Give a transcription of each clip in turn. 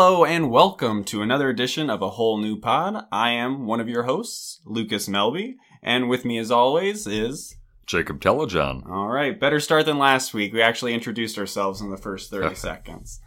Hello and welcome to another edition of a whole new pod. I am one of your hosts, Lucas Melby, and with me as always is Jacob Telejohn. All right, better start than last week. We actually introduced ourselves in the first 30 seconds.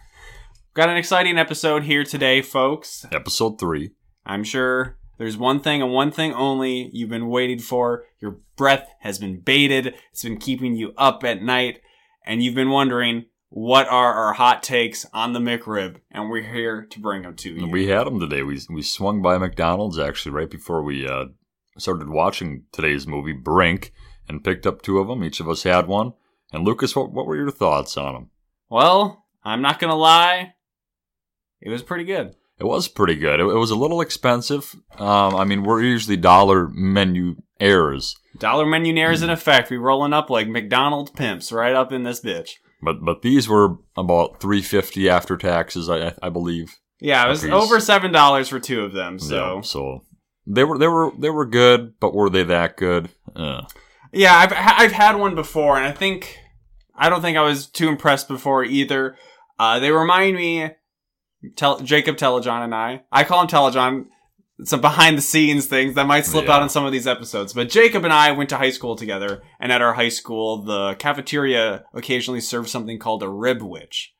Got an exciting episode here today, folks. Episode 3. I'm sure there's one thing and one thing only you've been waiting for. Your breath has been baited. It's been keeping you up at night, and you've been wondering what are our hot takes on the McRib, and we're here to bring them to you. We had them today. We we swung by McDonald's actually right before we uh, started watching today's movie Brink, and picked up two of them. Each of us had one. And Lucas, what what were your thoughts on them? Well, I'm not gonna lie, it was pretty good. It was pretty good. It, it was a little expensive. Um, I mean, we're usually dollar menu errors, Dollar menu nares in effect. We rolling up like McDonald's pimps right up in this bitch. But but these were about three fifty after taxes, I I- believe. Yeah, it was over seven dollars for two of them. Yeah, So so they were they were they were good, but were they that good? Uh, yeah, I've I've had one before, and I think I don't think I was too impressed before either. Uh, they remind me, Tel- Jacob Telejohn and I. I call him Telejohn. Some behind the scenes things that might slip Yeah. out in some of these episodes. But Jacob and I went to high school together, and at our high school, the cafeteria occasionally served something called a rib witch.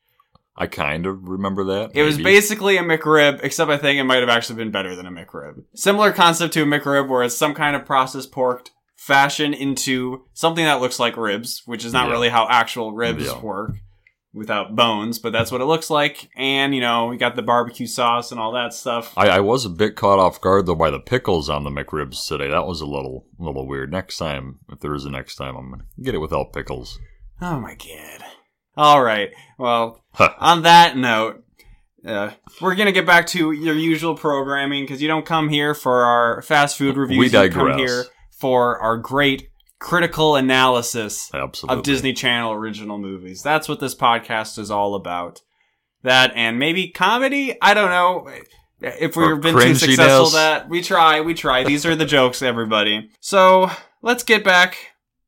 I kind of remember that. It was basically a McRib, except I think it might have actually been better than a McRib. Similar concept to a McRib, where it's some kind of processed pork fashioned into something that looks like ribs, which is not Yeah. really how actual ribs Yeah. work without bones, but that's what it looks like. And, you know, we got the barbecue sauce and all that stuff. I, I was a bit caught off guard though by the pickles on the McRibs today. That was a little little weird. Next time, if there is a next time, I'm gonna get it without pickles. Oh my god. All right. Well, on that note, uh, we're gonna get back to your usual programming because you don't come here for our fast food reviews. We You come digress. here for our great critical analysis Absolutely. of Disney Channel original movies. That's what this podcast is all about. That and maybe comedy. I don't know if we've been too successful. That we try, we try. These are the jokes, everybody. So let's get back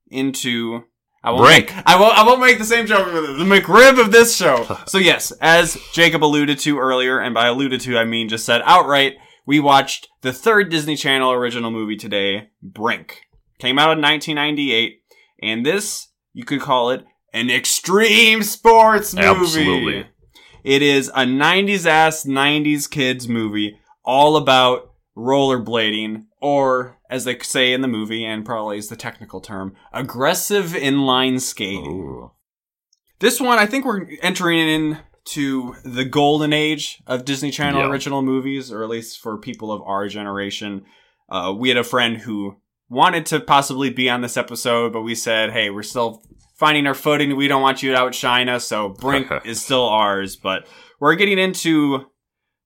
into. I won't. Make, I won't. I won't make the same joke. The McRib of this show. so yes, as Jacob alluded to earlier, and by alluded to I mean just said outright, we watched the third Disney Channel original movie today, Brink. Came out in 1998, and this you could call it an extreme sports movie. Absolutely. It is a 90s ass 90s kids movie all about rollerblading or as they say in the movie and probably is the technical term, aggressive inline skating. Ooh. This one, I think we're entering into the golden age of Disney Channel Yeah. original movies, or at least for people of our generation. Uh, we had a friend who wanted to possibly be on this episode, but we said, hey, we're still finding our footing. We don't want you to outshine us, so Brink is still ours. But we're getting into,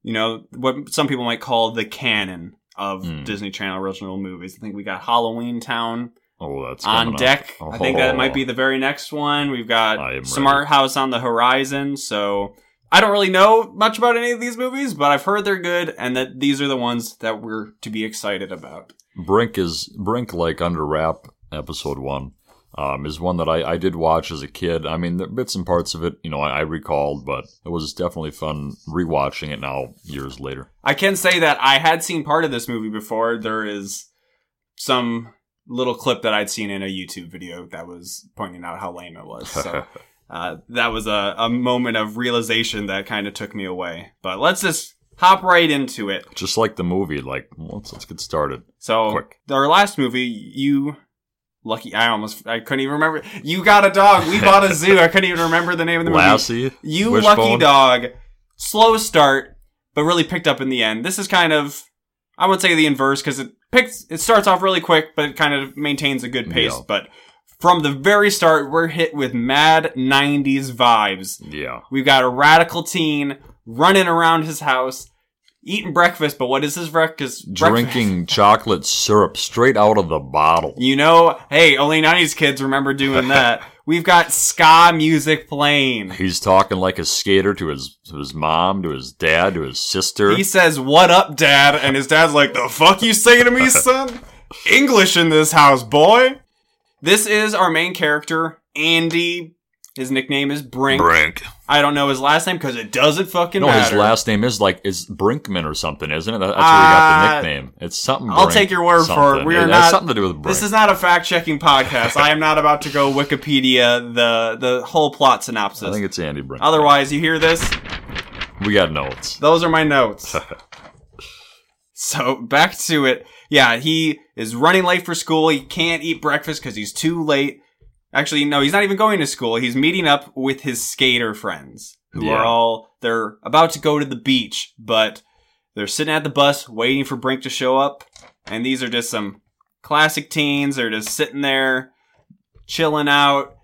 you know, what some people might call the canon of Hmm. Disney Channel original movies. I think we got Halloweentown Oh, that's on deck. I think that might be Oh. the very next one. We've got Smart House on the horizon. So I don't really know much about any of these movies, but I've heard they're good and that these are the ones that we're to be excited about. Brink is Brink like Under Wraps episode one. Um, is one that I, I did watch as a kid. I mean, the bits and parts of it, you know, I, I recalled, but it was definitely fun rewatching it now years later. I can say that I had seen part of this movie before. There is some little clip that I'd seen in a YouTube video that was pointing out how lame it was. So uh, that was a, a moment of realization that kind of took me away. But let's just hop right into it. Just like the movie, like let's let's get started. So Quick. our last movie, you lucky I almost I couldn't even remember. You got a dog. We bought a zoo. I couldn't even remember the name of the movie. Lassie, You Wishbone. lucky dog. Slow start, but really picked up in the end. This is kind of I would say the inverse because it picks it starts off really quick, but it kind of maintains a good pace. Yeah. But from the very start, we're hit with mad '90s vibes. Yeah, We've got a radical teen running around his house, eating breakfast. But what is his breakfast? drinking chocolate syrup straight out of the bottle. You know, hey, only 90s kids remember doing that. We've got ska music playing. He's talking like a skater to his to his mom, to his dad, to his sister. He says, What up, dad? And his dad's like, The fuck you say to me, son? English in this house, boy. This is our main character, Andy His nickname is Brink. Brink. I don't know his last name because it doesn't fucking No, matter. his last name is like is Brinkman or something, isn't it? That's where he got Uh, the nickname. It's something. I'll Brink take your word for it. We are it not- has something to do with Brink. This is not a fact checking podcast. I am not about to go Wikipedia the the whole plot synopsis. I think it's Andy Brink. Otherwise, you hear this? we got notes. Those are my notes. so back to it. Yeah, he is running late for school. He can't eat breakfast because he's too late. Actually, no, he's not even going to school. He's meeting up with his skater friends who Yeah. are all, they're about to go to the beach, but they're sitting at the bus waiting for Brink to show up. And these are just some classic teens. They're just sitting there, chilling out,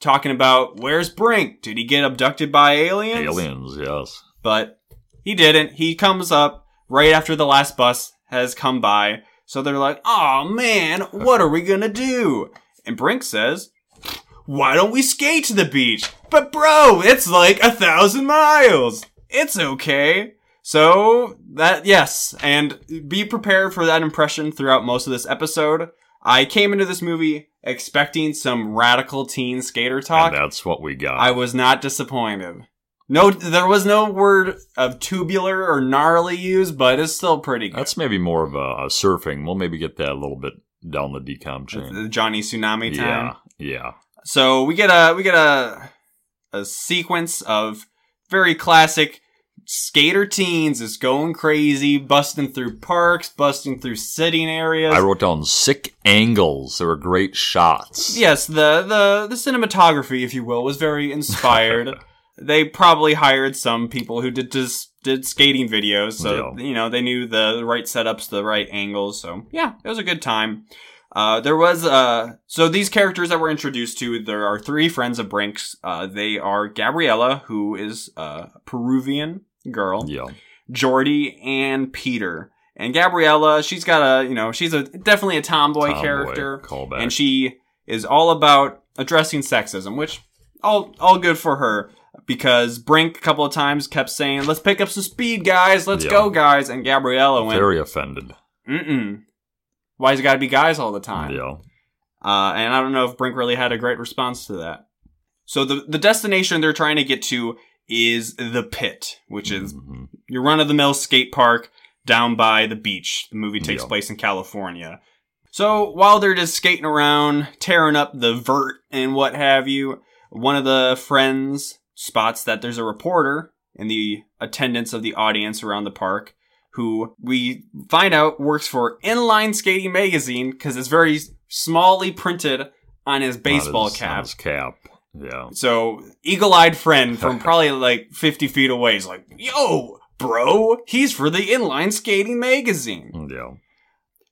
talking about where's Brink? Did he get abducted by aliens? Aliens, yes. but he didn't. He comes up right after the last bus has come by. So they're like, oh man, what are we gonna do? And Brink says, why don't we skate to the beach? But bro, it's like a thousand miles. It's okay. So that, yes, and be prepared for that impression throughout most of this episode. I came into this movie expecting some radical teen skater talk. And that's what we got. I was not disappointed. No, there was no word of tubular or gnarly used, but it's still pretty good. That's maybe more of a, a surfing. We'll maybe get that a little bit down the DCOM chain. the Johnny Tsunami time. Yeah, yeah. So we get a we get a a sequence of very classic skater teens is going crazy, busting through parks, busting through sitting areas. I wrote down sick angles. There were great shots. yes, the the the cinematography, if you will, was very inspired. they probably hired some people who did just did skating videos, so Yeah. you know they knew the right setups, the right angles. So yeah, it was a good time. Uh, there was uh, so these characters that we're introduced to. There are three friends of Brink's. Uh, they are Gabriella, who is a Peruvian girl. Yeah. Jordy and Peter. And Gabriella, she's got a, you know, she's a definitely a tomboy, Tomboy, character. callback. And she is all about addressing sexism, which all all good for her because Brink a couple of times kept saying, "Let's pick up some speed, guys. Let's Yeah. go, guys." And Gabriella went, Very offended. "Mm-mm. Why's it got to be guys all the time?" Yeah. Uh, and I don't know if Brink really had a great response to that. So the the destination they're trying to get to is the pit, which is Mhm. your run of the mill skate park down by the beach. The movie takes Yeah. place in California. So while they're just skating around, tearing up the vert and what have you, one of the friends spots that there's a reporter in the attendance of the audience around the park who we find out works for Inline Skating Magazine because it's very smallly printed on his baseball his- cap. his cap. Yeah. So, eagle eyed friend from probably like 50 feet away is like, yo, bro, he's for the inline skating magazine. Mm, yeah.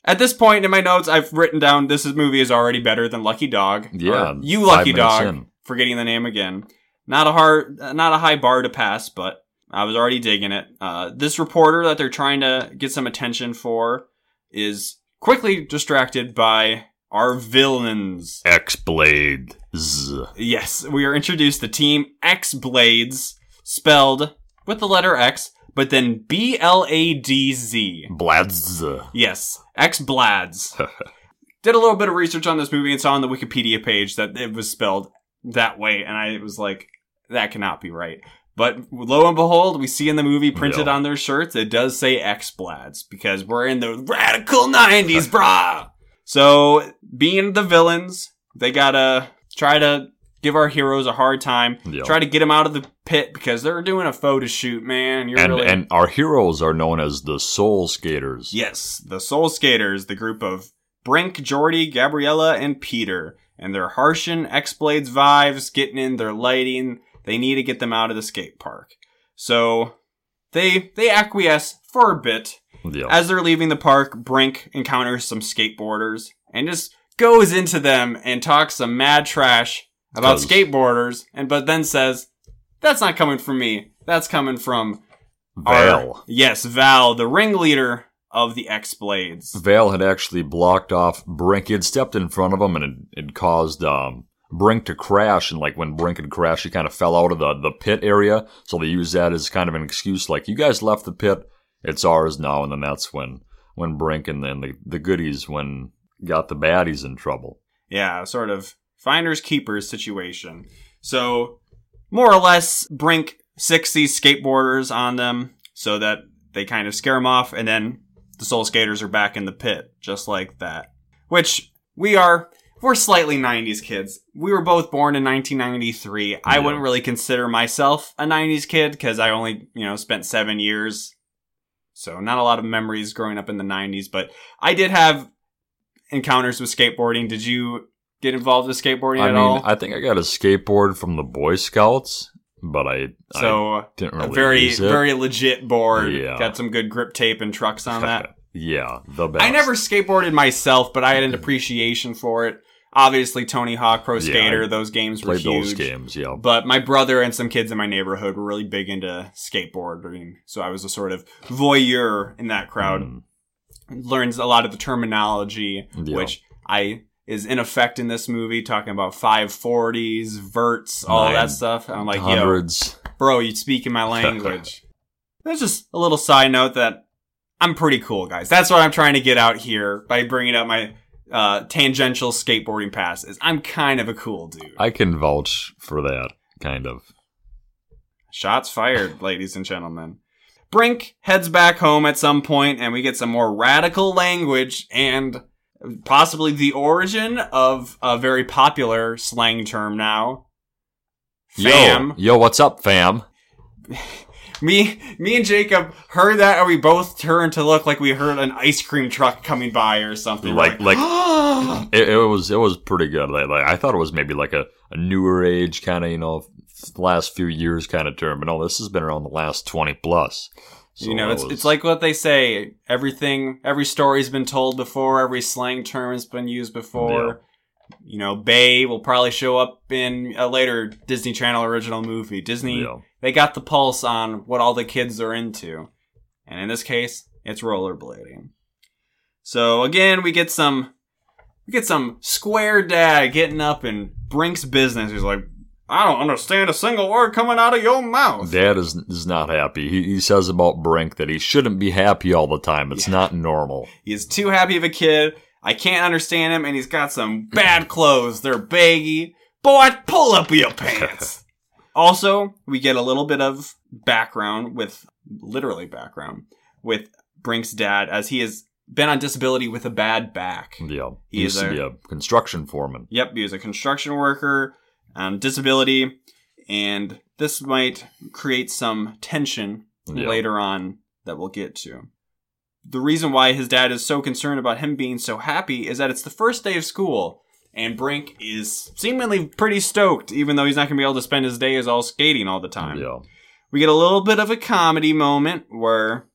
At this point in my notes, I've written down this movie is already better than Lucky Dog. Yeah, you Lucky Dog, in. forgetting the name again. Not a hard, not a high bar to pass, but I was already digging it. Uh, this reporter that they're trying to get some attention for is quickly distracted by our villains. X Blade. Z. Yes, we are introduced to Team X Blades, spelled with the letter X, but then B L A D Z. Bladz. Yes, X Blads. Did a little bit of research on this movie and saw on the Wikipedia page that it was spelled that way, and I was like, that cannot be right. But lo and behold, we see in the movie printed Yeah. on their shirts, it does say X Blads because we're in the radical 90s, brah! So, being the villains, they gotta try to give our heroes a hard time, Yeah. try to get them out of the pit because they're doing a photo shoot, man. You're And really and our heroes are known as the Soul Skaters. Yes, the Soul Skaters, the group of Brink, Jordy, Gabriella, and Peter. And they're harshing X-Blades vibes, getting in their lighting. They need to get them out of the skate park. So they they acquiesce for a bit. Yeah. As they're leaving the park, Brink encounters some skateboarders and just goes into them and talks some mad trash about 'Cause- skateboarders and but then says, That's not coming from me. That's coming from Val. our- yes, Val, the ringleader of the X Blades. Val had actually blocked off Brink. He had stepped in front of him and it, it caused um, Brink to crash. And like when Brink had crashed, he kind of fell out of the, the pit area. So they use that as kind of an excuse, like, you guys left the pit, it's ours now. And then that's when, when Brink and then the, the goodies when got the baddies in trouble. Yeah, sort of finders keepers situation. So, more or less, Brink 60 skateboarders on them so that they kind of scare them off, and then the Soul Skaters are back in the pit, just like that. Which we are, we're slightly 90s kids. We were both born in 1993. I wouldn't really consider myself a 90s kid because I only, you know, spent seven years. So not a lot of memories growing up in the 90s, but I did have encounters with skateboarding. Did you get involved with skateboarding I at mean, all? I think I got a skateboard from the Boy Scouts, but I, I so didn't a really very, use it. very legit board. Yeah. Got some good grip tape and trucks on that. yeah, the best. I never skateboarded myself, but I had an mm. appreciation for it. Obviously, Tony Hawk, Pro Skater, I those games were huge. those games. Yeah, But my brother and some kids in my neighborhood were really big into skateboarding, so I was a sort of voyeur in that crowd. Mm, Learns a lot of the terminology, Yeah. which I is in effect in this movie, talking about 540s, verts, all Nine that stuff. And I'm like, yo, bro, you speak in my language. That's just a little side note that I'm pretty cool, guys. That's what I'm trying to get out here by bringing up my uh, tangential skateboarding pass. Is I'm kind of a cool dude. I can vouch for that kind of. Shots fired, ladies and gentlemen. Brink heads back home at some point, and we get some more radical language and possibly the origin of a very popular slang term now. Fam. Yo, yo, what's up, fam? Me, me and Jacob heard that, and we both turned to look like we heard an ice cream truck coming by or something. Like- We're like- It, it was it was pretty good. Like, like I thought it was maybe like a, a newer age kind of you know last few years kind of term, but no, this has been around the last twenty plus. So you know, it's was- it's like what they say. Everything, every story's been told before. Every slang term has been used before. You know, Bay will probably show up in a later Disney Channel original movie. Disney, yeah. they got the pulse on what all the kids are into, and in this case, it's rollerblading. So again, we get some, we get some square dad getting up in Brink's business. He's like, "I don't understand a single word coming out of your mouth." Dad is is not happy. He, he says about Brink that he shouldn't be happy all the time. It's not normal. He's too happy of a kid. I can't understand him, and he's got some bad clothes. They're baggy. Boy, pull up your pants. also, we get a little bit of background with, literally background, with Brink's dad, as he has been on disability with a bad back. Yeah, He he used to a- be a construction foreman. Yep, he was a construction worker on disability, and this might create some tension Yeah. later on that we'll get to. The reason why his dad is so concerned about him being so happy is that it's the first day of school, and Brink is seemingly pretty stoked, even though he's not going to be able to spend his days all skating all the time. Yeah, We get a little bit of a comedy moment where,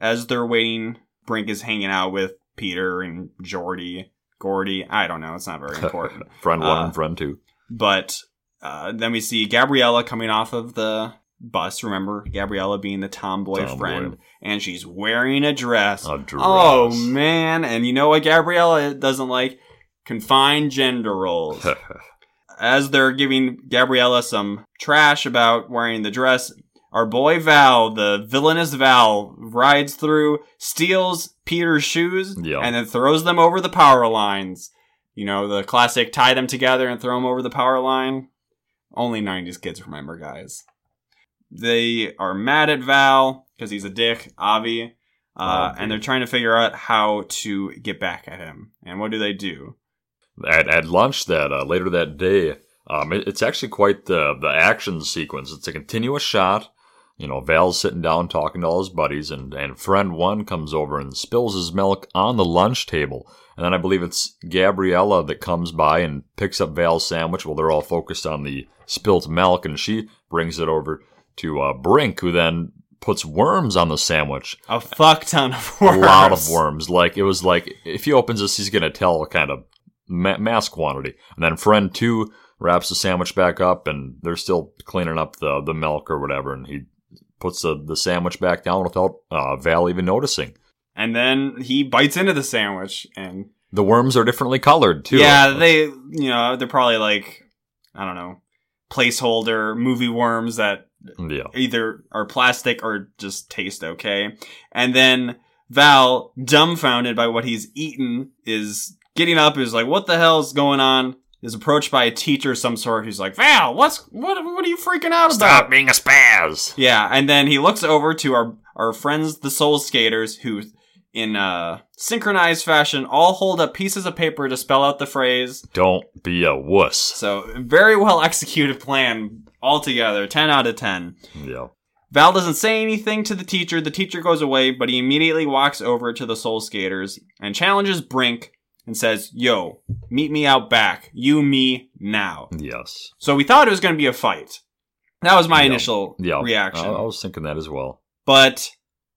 as they're waiting, Brink is hanging out with Peter and Jordy, Gordy. I don't know. It's not very important. friend one Uh, and friend two. but uh, then we see Gabriella coming off of the bus. Remember, Gabriella being the tomboy, Tomboy. friend, and she's wearing a dress. A dress. Oh man! And you know what Gabriella doesn't like? Confined gender roles. As they're giving Gabriella some trash about wearing the dress, our boy Val, the villainous Val, rides through, steals Peter's shoes, Yeah. and then throws them over the power lines. You know, the classic tie them together and throw them over the power line. Only 90s kids remember, guys. They are mad at Val because he's a dick, Avi. Uh, and they're trying to figure out how to get back at him. And what do they do? at, at lunch that uh, later that day. Um, it, it's actually quite the the action sequence. It's a continuous shot. You know, Val's sitting down talking to all his buddies, and and friend one comes over and spills his milk on the lunch table. And then I believe it's Gabriella that comes by and picks up Val's sandwich while they're all focused on the spilt milk, and she brings it over to uh, Brink, who then puts worms on the sandwich. A fuck ton of worms. A lot of worms. Like it was like if he opens this, he's gonna tell kind of ma- mass quantity. And then friend two wraps the sandwich back up, and they're still cleaning up the the milk or whatever, and he puts the, the sandwich back down without uh, Val even noticing. And then he bites into the sandwich and The worms are differently colored too. Yeah, they you know, they're probably like I don't know, placeholder movie worms that yeah. either are plastic or just taste okay. And then Val, dumbfounded by what he's eaten, is getting up, is like, what the hell's going on? is approached by a teacher of some sort who's like, Val, what's what what are you freaking out about? Stop being a spaz. Yeah, and then he looks over to our our friends, the Soul Skaters, who, in uh, synchronized fashion, all hold up pieces of paper to spell out the phrase. Don't be a wuss. So, very well executed plan altogether. Ten out of ten. Yeah. Val doesn't say anything to the teacher. The teacher goes away, but he immediately walks over to the Soul Skaters and challenges Brink and says, "Yo, meet me out back. You, me, now." Yes. So we thought it was going to be a fight. That was my Yeah. initial Yeah. reaction. I, I was thinking that as well. But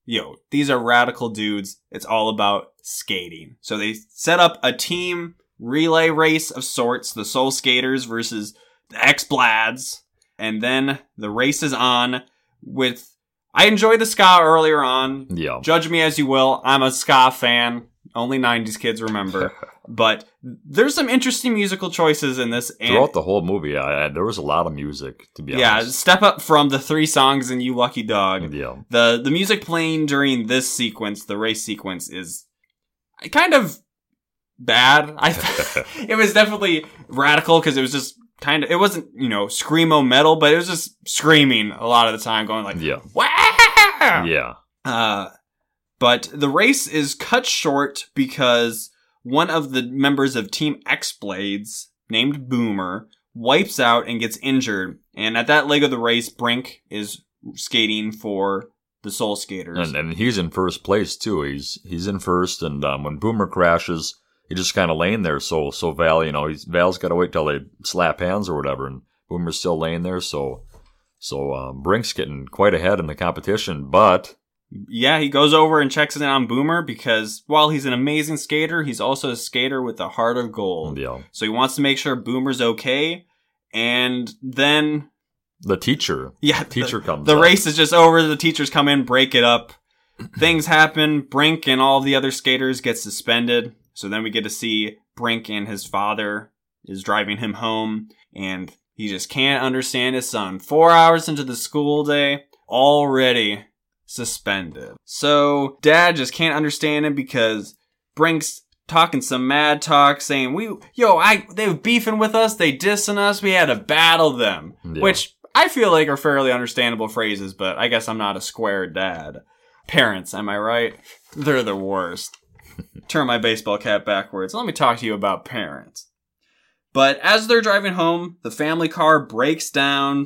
yo, these are radical dudes. It's all about skating. So they set up a team relay race of sorts, the Soul Skaters versus the X Blads, and then the race is on with I enjoyed the ska earlier on. Yeah. Judge me as you will. I'm a ska fan. Only 90s kids remember. but there's some interesting musical choices in this and Throughout the whole movie, I, there was a lot of music, to be yeah, honest. step up from the three songs in You Lucky Dog. Yeah. the the music playing during this sequence, the race sequence, is kind of bad. I it was definitely radical because it was just kind of it wasn't you know screamo metal, but it was just screaming a lot of the time, going like Yeah. wow. Yeah. Uh, but the race is cut short because one of the members of Team X Blades, named Boomer, wipes out and gets injured. And at that leg of the race, Brink is skating for the Soul Skaters. And, and he's in first place too. He's he's in first, and um, when Boomer crashes, he just kind of laying there. So so Val, you know, he's, Val's got to wait till they slap hands or whatever, and Boomer's still laying there. So so um, Brink's getting quite ahead in the competition, but yeah, he goes over and checks in on Boomer because while he's an amazing skater, he's also a skater with a heart of gold. yeah, So he wants to make sure Boomer's okay. And then, the teacher yeah, teacher comes. The up. race is just over. The teachers come in, break it up. Things happen. Brink and all the other skaters get suspended. So then we get to see Brink and his father is driving him home, and he just can't understand his son. Four hours into the school day, already suspended. So dad just can't understand him because Brink's talking some mad talk, saying we, yo, I, they were beefing with us, they dissing us, we had to battle them, Yeah. which I feel like are fairly understandable phrases, but I guess I'm not a square dad. Parents, am I right? They're the worst. Turn my baseball cap backwards. Let me talk to you about parents. But as they're driving home, the family car breaks down,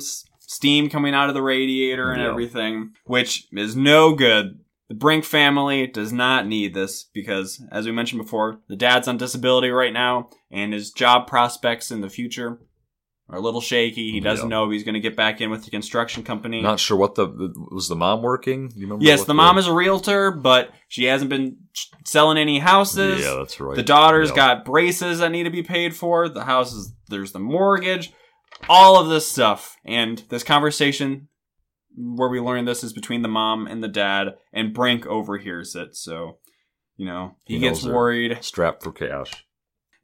steam coming out of the radiator and Yeah. everything, which is no good. The Brink family does not need this because, as we mentioned before, the dad's on disability right now, and his job prospects in the future are a little shaky. He doesn't Yeah. know if he's going to get back in with the construction company. Not sure what the was the mom working. You remember? yes, the mom is a realtor, but she hasn't been selling any houses. Yeah, that's right. The daughter's Yeah. got braces that need to be paid for. The house is there's the mortgage, all of this stuff. And this conversation where we learn this is between the mom and the dad, and Brink overhears it. So, you know, he, He gets worried. strapped for cash.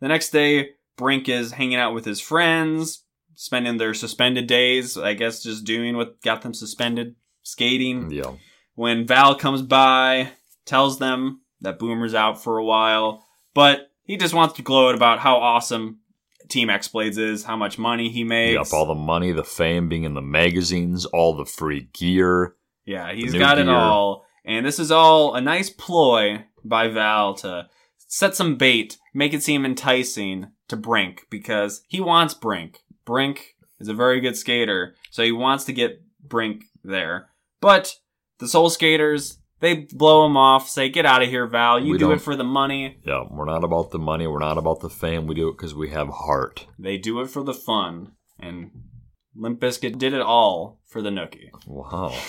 The next day, Brink is hanging out with his friends, spending their suspended days, I guess just doing what got them suspended, skating Yeah, when Val comes by, tells them that Boomer's out for a while, but he just wants to gloat about how awesome Team X Blades is, how much money he makes. Yep, all the money, the fame, being in the magazines, all the free gear. yeah, he's got it all. And this is all a nice ploy by Val to set some bait, make it seem enticing to Brink because he wants Brink. Brink is a very good skater, so he wants to get Brink there. But the Soul Skaters, they blow him off, say, Get out of here, Val. You We do it for the money. Yeah, we're not about the money. We're not about the fame. We do it because we have heart. They do it for the fun. And Limp Bizkit did it all for the nookie. Wow.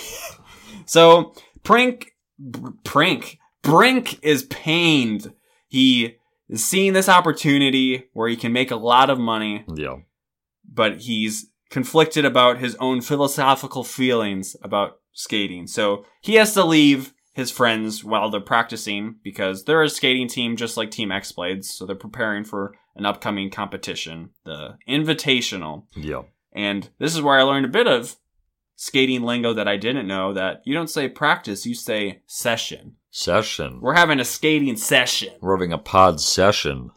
So Prink, Br- Prink, Brink is pained. He is seeing this opportunity where he can make a lot of money, Yeah. but he's conflicted about his own philosophical feelings about skating. So he has to leave his friends while they're practicing because they're a skating team just like Team X Blades. So they're preparing for an upcoming competition, the Invitational. Yeah. And this is where I learned a bit of skating lingo that I didn't know that you don't say practice, you say session. Session. We're having a skating session. We're having a pod session.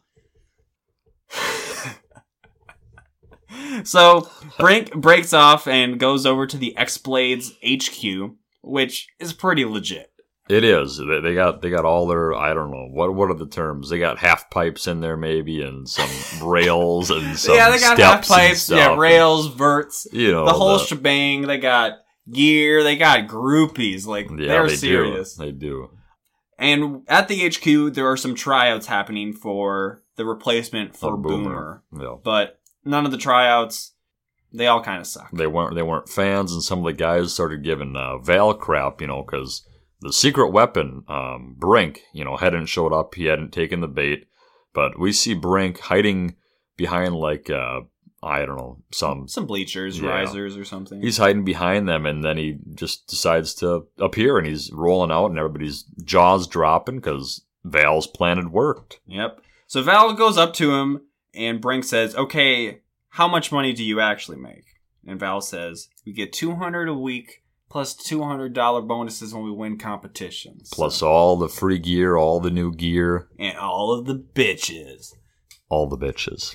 so Brink breaks off and goes over to the X Blades HQ, which is pretty legit. It is. They, got they got all their I don't know what what are the terms. They got half pipes in there maybe and some rails and some yeah, they got half pipes, yeah, rails, verts, You know the whole the- shebang. They got gear, they got groupies. Like yeah, they're they serious. do. They do. And at the HQ, there are some tryouts happening for the replacement for A Boomer. Yeah. but none of the tryouts. They all kind of suck. They weren't they weren't fans, and some of the guys started giving uh, Val crap, you know, because the secret weapon, um, Brink, you know, hadn't showed up. He hadn't taken the bait, but we see Brink hiding behind like uh, I don't know some. Some bleachers, Yeah. risers, or something. He's hiding behind them, and then he just decides to appear, and he's rolling out, and everybody's jaws dropping because Val's plan had worked. Yep. So Val goes up to him and Brink says, "Okay, how much money do you actually make?" And Val says, "We get 200 a week plus $200 bonuses when we win competitions." Plus all the free gear, all the new gear, and all of the bitches. all the bitches.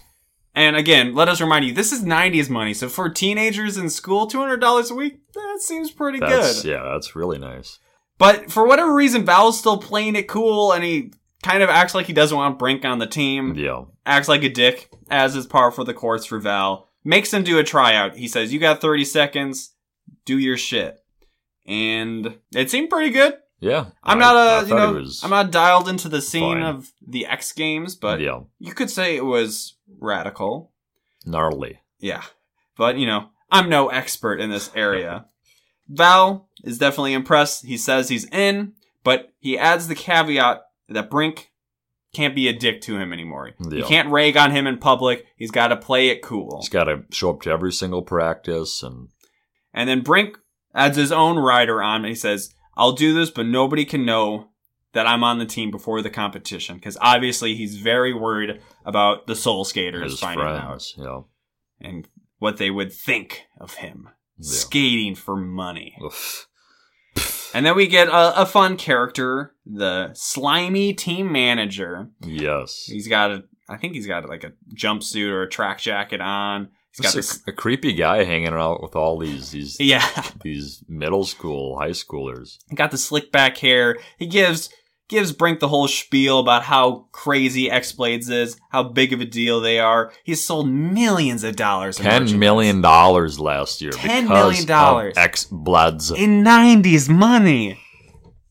And again, let us remind you, this is 90s money. So for teenagers in school, $200 a week, that seems pretty That's good. yeah, that's really nice. But for whatever reason, Val's still playing it cool and he kind of acts like he doesn't want Brink on the team. Yeah. acts like a dick, as is par for the course for Val. Makes him do a tryout. He says, "You got 30 seconds. Do your shit." And it seemed pretty good. Yeah. I'm I- not a, you know, I'm not dialed into the scene fine. of the X Games, but yeah, you could say it was radical. gnarly. Yeah. But, you know, I'm no expert in this area. Val is definitely impressed. He says he's in, but he adds the caveat that Brink can't be a dick to him anymore. You can't rag on him in public. He's got to play it cool. He's got to show up to every single practice, and And then Brink adds his own rider on and he says, I'll do this, but nobody can know that I'm on the team before the competition. Because obviously he's very worried about the Soul Skaters his finding out. Yeah. and what they would think of him. Yeah. Skating for money. Oof. And then we get a, a fun character, the slimy team manager. Yes. He's got a, I think he's got like a jumpsuit or a track jacket on. He's got a, a creepy guy hanging out with all these these yeah, these middle school, high schoolers. got the slick back hair. He gives gives Brink the whole spiel about how crazy X Blades is, how big of a deal they are. He's sold millions of dollars. Ten million dollars last year. $10 because million Bloods. in '90s money.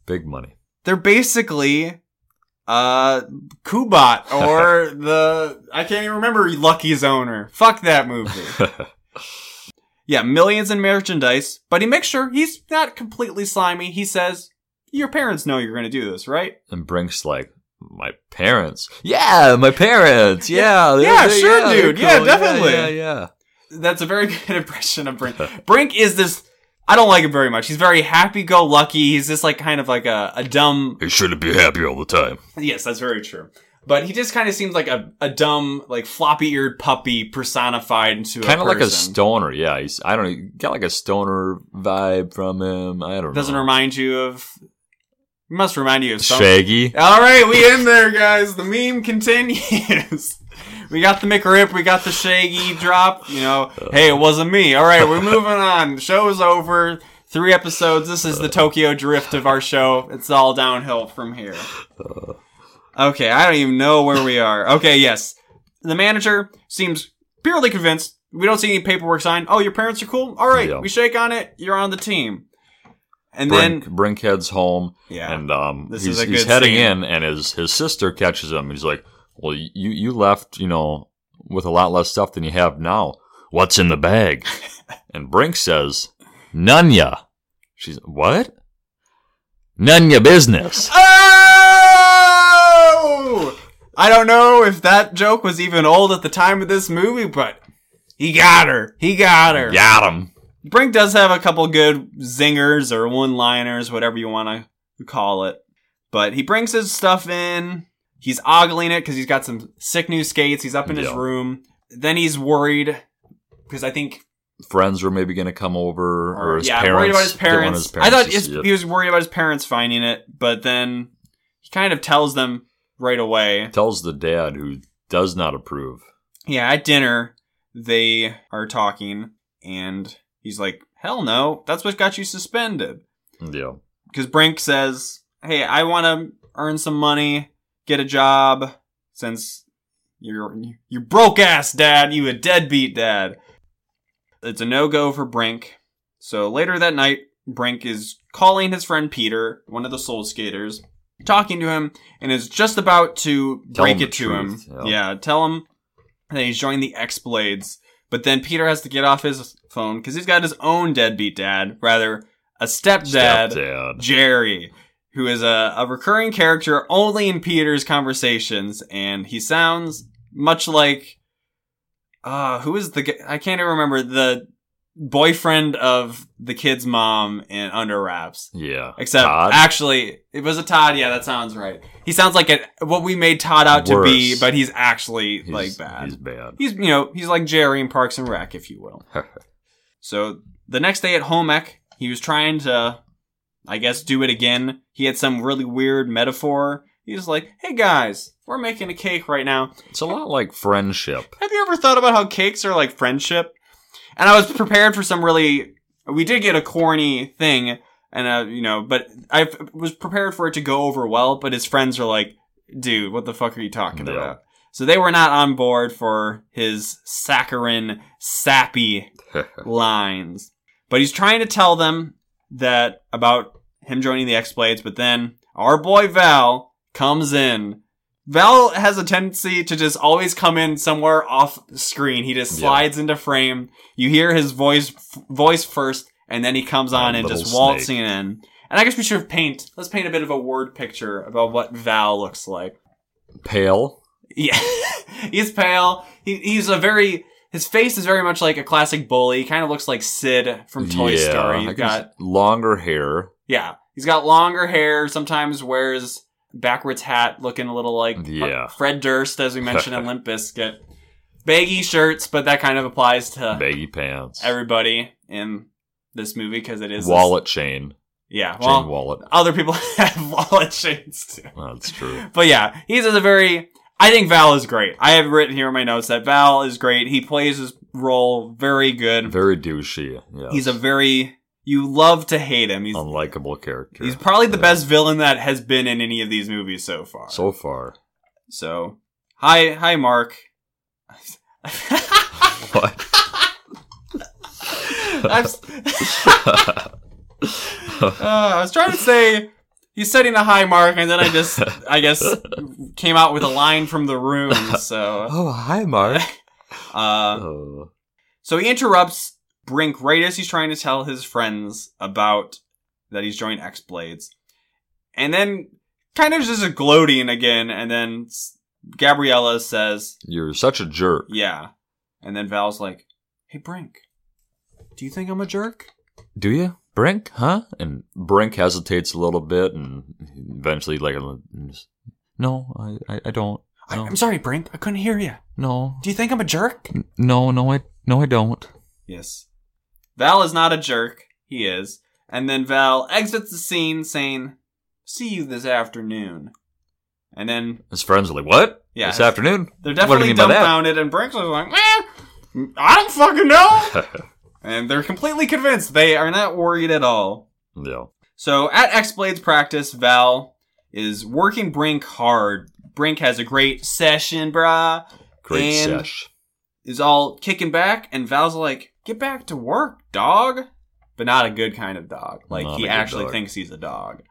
Big money. they're basically uh Kubot or the I can't even remember Lucky's owner. Fuck that movie. yeah, millions in merchandise, but he makes sure he's not completely slimy. He says, "Your parents know you're going to do this, right?" and Brink's like, my parents. Yeah, my parents. Yeah. Yeah, sure, they're dude. Yeah, cool. definitely. Yeah, yeah. That's a very good impression of Brink. Brink is this I don't like him very much. He's very happy-go-lucky. He's just like kind of like a, a dumb He shouldn't be happy all the time. Yes, that's very true. But he just kind of seems like a, a dumb, like floppy eared puppy personified into a Kind of like a person. stoner. Yeah, he's. I don't know. Got like a stoner vibe from him. I don't know. Doesn't know. remind you of. Must remind you of something. Shaggy. All right, we in there, guys. The meme continues. we got the McRib, we got the Shaggy drop. You know, hey, it wasn't me. All right, we're moving on. The show is over. Three episodes. This is the Tokyo Drift of our show. It's all downhill from here. Okay, I don't even know where we are. Okay, yes. The manager seems purely convinced. We don't see any paperwork signed. Oh, your parents are cool? All right, Yeah. we shake on it. You're on the team. And Brink, then, Brink heads home, yeah. and um, This he's, he's heading scene. in, and his his sister catches him. He's like, "Well, you you left, you know, with a lot less stuff than you have now. What's in the bag?" and Brink says, "Nunya." She's what? Nunya business. Oh! I don't know if that joke was even old at the time of this movie, but he got her. He got her. Got him. Brink does have a couple good zingers or one-liners, whatever you want to call it. But he brings his stuff in. He's ogling it because he's got some sick new skates. He's up in his Yeah. room. Then he's worried because I think Friends were maybe going to come over, or, his yeah, parents. worried about his didn't want parents. his I thought to his, see it. he was worried about his parents finding it, but then he kind of tells them right away. tells the dad who does not approve. Yeah, at dinner, they are talking, and he's like, "Hell no, that's what got you suspended." Yeah. Because Brink says, "Hey, I want to earn some money, get a job, since you're you broke ass dad, you a deadbeat dad." It's a no go for Brink. So later that night, Brink is calling his friend Peter, one of the Soul Skaters, talking to him, and is just about to Tell break it to truth, him. yeah. Yeah, tell him that he's joined the X Blades. But then Peter has to get off his phone because he's got his own deadbeat dad, rather a stepdad, Stepdad. Jerry, who is a, a recurring character only in Peter's conversations, and he sounds much like uh who is the I can't even remember the boyfriend of the kid's mom in Under Wraps. Yeah. Except Todd? actually, it was a Todd. Yeah, that sounds right. He sounds like a, what we made Todd out to be, but he's actually He's- like bad. He's bad. He's you know he's like Jerry in Parks and Rec, if you will. So the next day at home he was trying to, I guess, do it again. He had some really weird metaphor. He was like, "Hey guys, we're making a cake right now. it's a lot like friendship. Have you ever thought about how cakes are like friendship?" And I was prepared for some really. We did get a corny thing, and uh, you know, but I was prepared for it to go over well. But his friends are like, "Dude, what the fuck are you talking Yeah. about?" So they were not on board for his saccharine, sappy lines. But he's trying to tell them that about him joining the X Blades, but then our boy Val comes in. Val has a tendency to just always come in somewhere off screen. He just Yeah. slides into frame. You hear his voice voice first, and then he comes on and just waltzing snake. in. And I guess we should paint. Let's paint a bit of a word picture about what Val looks like. Pale. Yeah, he's pale. He, he's a very his face is very much like a classic bully. He kind of looks like Sid from Toy yeah, Story. I He's got longer hair. Yeah, he's got longer hair. Sometimes wears backwards hat, looking a little like Yeah. Fred Durst, as we mentioned in Limp Bizkit. Baggy shirts, but that kind of applies to Baggy pants. everybody in this movie because it is this- wallet chain. yeah, Chain well, wallet. other people have wallet chains too. That's true. But yeah, he's a very. I think Val is great. I have written here in my notes that Val is great. He plays his role very good. Very douchey. Yeah. He's a very. You love to hate him. He's unlikable character. he's probably the best villain that has been in any of these movies so far. so far. So, hi, hi, Mark. What? Uh, I was trying to say he's setting a high mark, and then I just, I guess, came out with a line from the room. So, oh, hi, Mark. uh, Oh. So he interrupts Brink right as he's trying to tell his friends about that he's joined X Blades. And then kind of just a gloating again, and then Gabriella says, You're such a jerk. Yeah. And then Val's like, Hey Brink, do you think I'm a jerk? Do you? Brink, huh? And Brink hesitates a little bit and eventually, like, no, I, I, I don't. I, No. I'm sorry, Brink, I couldn't hear you. No. Do you think I'm a jerk? No, no, I, no, I don't. Yes. Val is not a jerk. He is. And then Val exits the scene saying, See you this afternoon. And then His friends are like, what? Yeah. This afternoon? They're What do you definitely mean by that? dumbfounded, and Brinks was like, man, I don't fucking know. and they're completely convinced. They are not worried at all. yeah. So at X Blades practice, Val is working Brink hard. Brink has a great session, brah. Great sesh. Is all kicking back, and Val's like, get back to work, dog. But not a good kind of dog. Like, Not he actually dog. thinks he's a dog.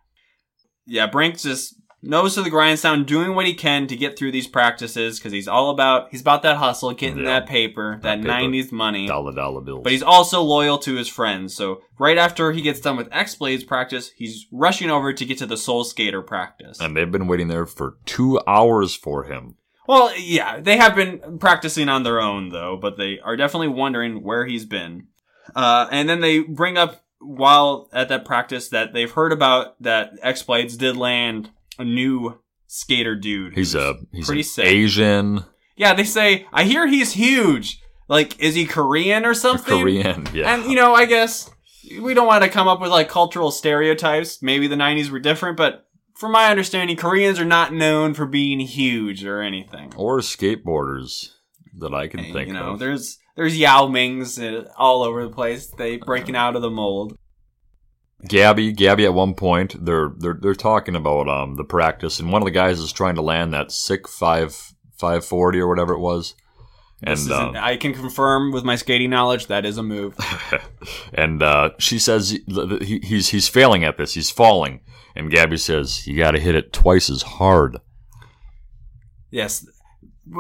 Yeah, Brink just nose to the grindstone, doing what he can to get through these practices because he's all about he's about that hustle, getting Yeah. that paper, that, That paper. '90s money. Dollar dollar bills. But he's also loyal to his friends. So right after he gets done with X Blades practice, he's rushing over to get to the Soul Skater practice. and they've been waiting there for two hours for him. Well, yeah, they have been practicing on their own though, but they are definitely wondering where he's been. Uh, and then they bring up while at that practice that they've heard about that X Blades did land a new skater dude. He's a he's pretty sick. Asian, Yeah, they say I hear he's huge. Like, is he Korean or something? Korean. Yeah. And you know, I guess we don't want to come up with like cultural stereotypes. Maybe the '90s were different, but from my understanding, Koreans are not known for being huge or anything. or skateboarders. that I can And, think you know, of. there's there's Yao Mings uh, all over the place. They breaking out of the mold. Gabby, Gabby. At one point, they're they're they're talking about um the practice, and one of the guys is trying to land that sick five five forty or whatever it was, and uh, I can confirm with my skating knowledge that is a move. and uh, she says he- he's he's failing at this. He's falling, and Gabby says you got to hit it twice as hard. Yes.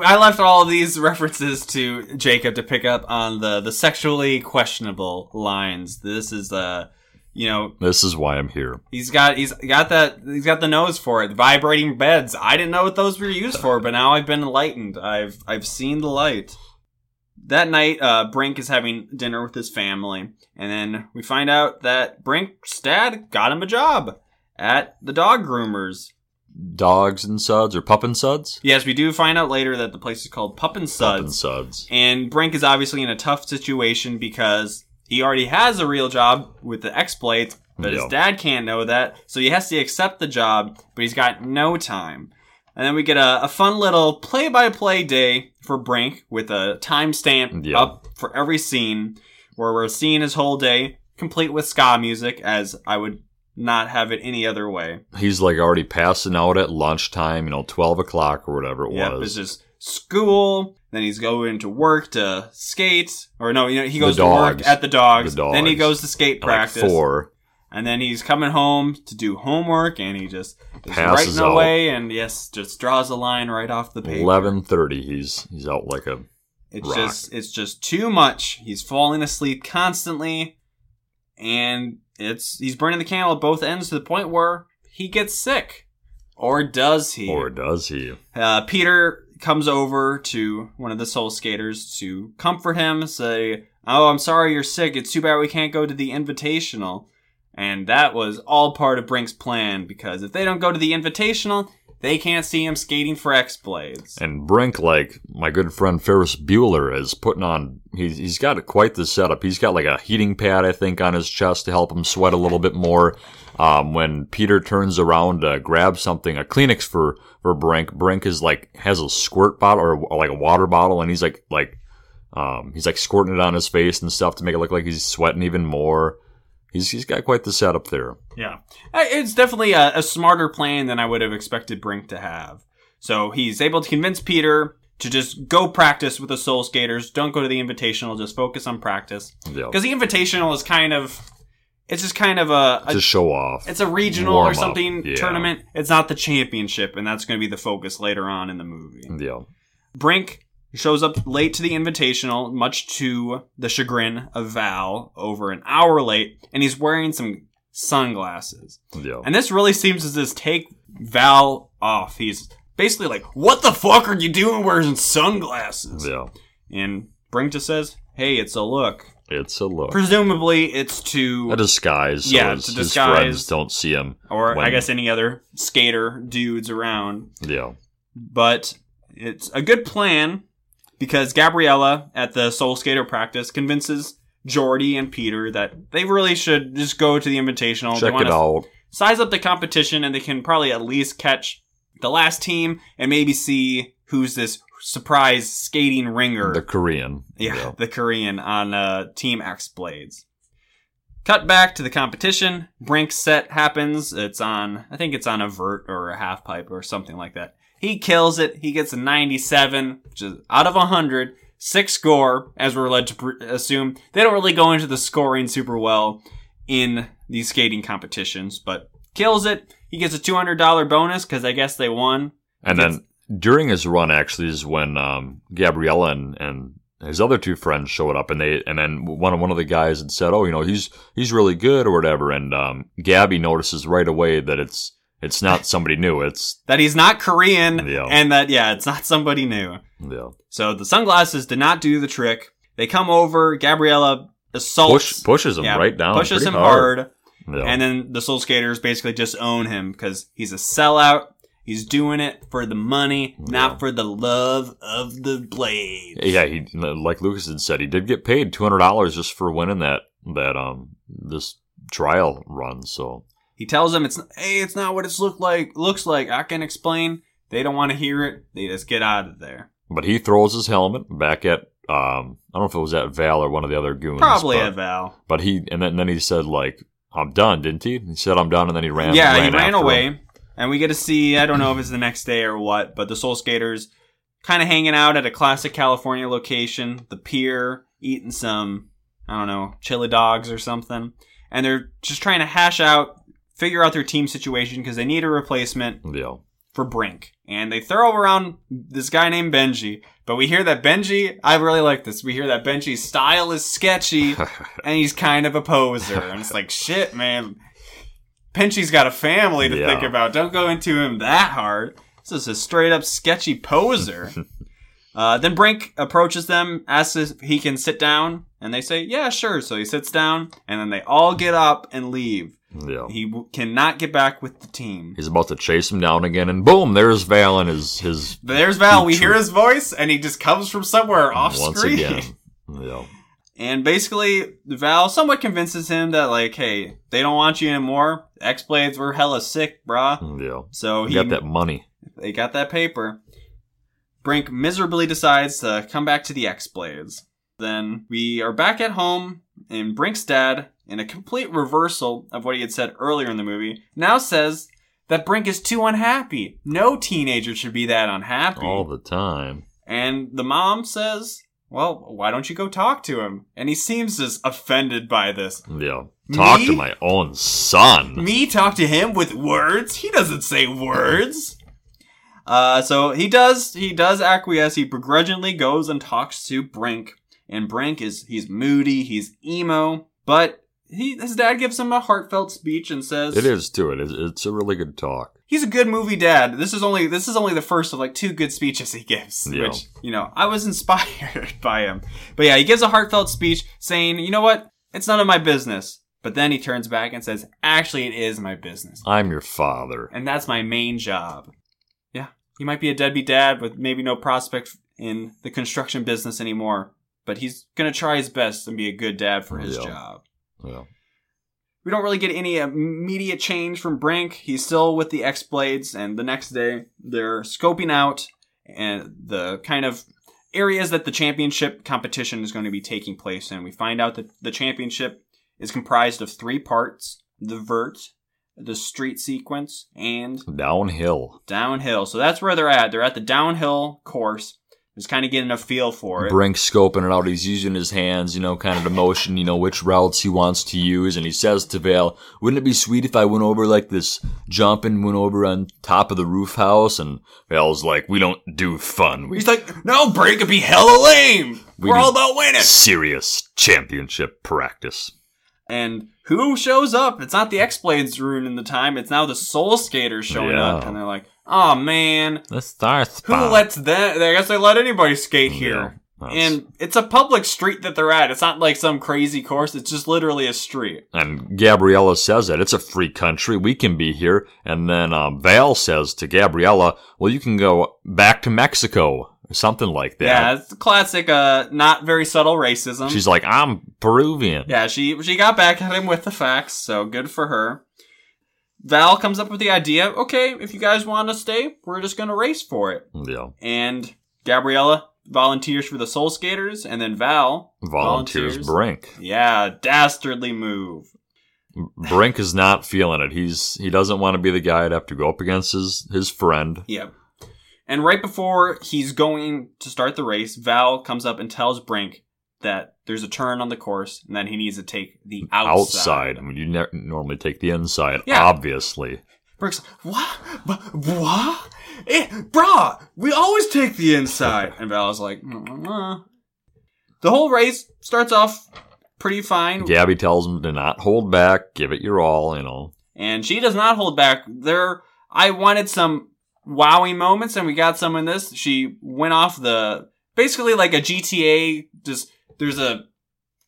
I left all of these references to Jacob to pick up on the, the sexually questionable lines. This is uh you know, This is why I'm here. he's got he's got that he's got the nose for it. Vibrating beds. I didn't know what those were used for, but now I've been enlightened. I've I've seen the light. That night, uh, Brink is having dinner with his family, and then we find out that Brink's dad got him a job at the dog groomers. Dogs and suds or pup and suds? Yes, we do find out later that the place is called Pup and Pup and Suds. suds. And Brink is obviously in a tough situation because he already has a real job with the X Blades, but Yeah. his dad can't know that. So he has to accept the job, but he's got no time. And then we get a, a fun little play by play day for Brink with a timestamp Yeah. up for every scene where we're seeing his whole day, complete with ska music, as I would not have it any other way. He's like already passing out at lunchtime, you know, 12 o'clock or whatever it Yep, it's was. just school. Then he's going to work to skate, or no, you know, he goes to work at the dogs. The Then he goes to skate At like practice, four. and then he's coming home to do homework, and he just Passes writing out. away, and yes, just draws a line right off the paper. 11.30, he's, he's out like a... It's rock. just it's just too much. He's falling asleep constantly, and it's he's burning the candle at both ends to the point where he gets sick, or does he? Or does he? Uh, Peter comes over to one of the soul skaters to comfort him, say, Oh, I'm sorry you're sick. It's too bad we can't go to the invitational. And that was all part of Brink's plan because if they don't go to the invitational, they can't see him skating for X Blades. And Brink, like my good friend Ferris Bueller, is putting on. He's he's got quite the setup. He's got like a heating pad, I think, on his chest to help him sweat a little bit more. Um, when Peter turns around to grab something, a Kleenex for for Brink, Brink is like has a squirt bottle or, or like a water bottle, and he's like like um, he's like squirting it on his face and stuff to make it look like he's sweating even more. He's he's got quite the setup there. Yeah. It's definitely a, a smarter plan than I would have expected Brink to have. So he's able to convince Peter to just go practice with the Soul Skaters. Don't go to the Invitational. Just focus on practice. Yeah, Because the Invitational is kind of, it's just kind of a, a to show off. it's a regional or something yeah. tournament. It's not the championship, and that's going to be the focus later on in the movie. Yeah, Brink shows up late to the invitational, much to the chagrin of Val, over an hour late, and he's wearing some sunglasses. yeah. And this really seems to just take Val off. He's basically like, What the fuck are you doing wearing sunglasses? Yeah, And Brink just says, Hey, it's a look. it's a look. Presumably, it's to, a disguise. So Yeah, his, to his disguise. friends don't see him. or I guess any other skater dudes around. Yeah, but it's a good plan because Gabriella at the Soul Skater practice convinces Jordy and Peter that they really should just go to the invitational. check it out. size up the competition and they can probably at least catch the last team and maybe see who's this surprise skating ringer. The Korean. Yeah, the Korean on uh, Team X Blades. Cut back to the competition. Brink set happens. It's on, I think it's on a vert or a half pipe or something like that. He kills it. He gets a 97, which is out of 100. Six score, as we're led to pr- assume. They don't really go into the scoring super well in these skating competitions, but kills it. He gets a $200 bonus because I guess they won. And Gets- then during his run, actually, is when um, Gabriella and, and his other two friends showed up, and they and then one one of the guys had said, "Oh, you know, he's he's really good or whatever." And um, Gabby notices right away that it's it's not somebody new. It's That he's not Korean Yeah. and that, yeah, it's not somebody new. yeah, So the sunglasses did not do the trick. They come over. Gabriella assaults, push pushes him yeah, right down, pushes him hard, Yeah. and then the Soul Skaters basically just own him because he's a sellout. He's doing it for the money, not for the love of the blade. yeah, he like Lucas had said, he did get paid two hundred dollars just for winning that that um this trial run. So He tells them it's hey, it's not what it's look like looks like. I can explain. They don't want to hear it. They just get out of there. But he throws his helmet back at um I don't know if it was at Val or one of the other goons. Probably but, a Val. But he and then, and then he said like I'm done, didn't he? He said I'm done, and then he ran. yeah, ran he ran away, him. and we get to see. I don't know if it's the next day or what, but the Soul Skaters kind of hanging out at a classic California location, the pier, eating some I don't know chili dogs or something, and they're just trying to hash out, figure out their team situation because they need a replacement Yeah, for Brink. And they throw around this guy named Benji. But we hear that Benji, I really like this. We hear that Benji's style is sketchy and he's kind of a poser. And it's like, shit, man. Benji's got a family to Yeah. think about. Don't go into him that hard. This is a straight up sketchy poser. uh, then Brink approaches them, asks if he can sit down. And they say, yeah, sure. So he sits down and then they all get up and leave. Yeah. He w- cannot get back with the team. He's about to chase him down again, and boom! There's Val and his his there's Val. We hear his voice, and he just comes from somewhere off once screen. again. Yeah, And basically, Val somewhat convinces him that, like, hey, they don't want you anymore. X Blades were hella sick, brah. yeah. So He he got that money. they got that paper. Brink miserably decides to come back to the X Blades. Then we are back at home, and Brink's dad, in a complete reversal of what he had said earlier in the movie, now says that Brink is too unhappy. No teenager should be that unhappy. all the time. And the mom says, Well, why don't you go talk to him? And he seems just offended by this. Yeah, talk Me? to my own son. Me talk to him with words? He doesn't say words. Uh, so he does, he does acquiesce. He begrudgingly goes and talks to Brink. And Brink is, he's moody, he's emo, but he, his dad gives him a heartfelt speech and says, It is too. It. It's a really good talk. he's a good movie dad. This is only this is only the first of like two good speeches he gives, Yeah. which you know I was inspired by him. But yeah, he gives a heartfelt speech saying, "You know what? It's none of my business." But then he turns back and says, "Actually, it is my business, I'm your father. and that's my main job." Yeah, he might be a deadbeat dad with maybe no prospect in the construction business anymore, but he's gonna try his best and be a good dad for his Yeah. job. Yeah. We don't really get any uh, immediate change from Brink. He's still with the X Blades, and the next day they're scoping out and the kind of areas that the championship competition is going to be taking place in. We find out that the championship is comprised of three parts: the vert, the street sequence, and Downhill. downhill. So that's where they're at. They're at the downhill course. Just kind of getting a feel for it. Brink scoping it out. He's using his hands, you know, kind of the motion, you know, which routes he wants to use. And he says to Vale, wouldn't it be sweet if I went over like this jump and went over on top of the roof house? And Vale's like, we don't do fun. We He's like, "No, Brink it'd be hella lame. We We're all about winning." serious championship practice. And who shows up? It's not the X Blades ruining the time. It's now the Soul Skaters showing up, and they're like, "Oh man, The star Spot. who lets them? I guess they let anybody skate here." that's- And it's a public street that they're at. It's not like some crazy course. It's just literally a street. And Gabriella says that it's a free country. We can be here. And then um, Val says to Gabriella, "Well, you can go back to Mexico or something like that." Yeah, it's classic. Uh, not very subtle racism. She's like, "I'm Peruvian." Yeah, she she got back at him with the facts, so good for her. Val comes up with the idea, okay, if you guys want to stay, we're just gonna race for it. Yeah. And Gabriella volunteers for the Soul Skaters, and then Val Volunteers Brink. Yeah, dastardly move. Brink is not feeling it. He's he doesn't want to be the guy to have to go up against his his friend. Yep. And right before he's going to start the race, Val comes up and tells Brink that there's a turn on the course and then he needs to take the outside. Outside. I mean, you ne- normally take the inside, Yeah. obviously. Like, what? Bu- What? Eh, brah, we always take the inside. And Val's like, the whole race starts off pretty fine. Gabby tells him to not hold back, give it your all. You know. and she does not hold back. There, I wanted some wowie moments, and we got some in this. She went off the basically like a GTA. Just there's a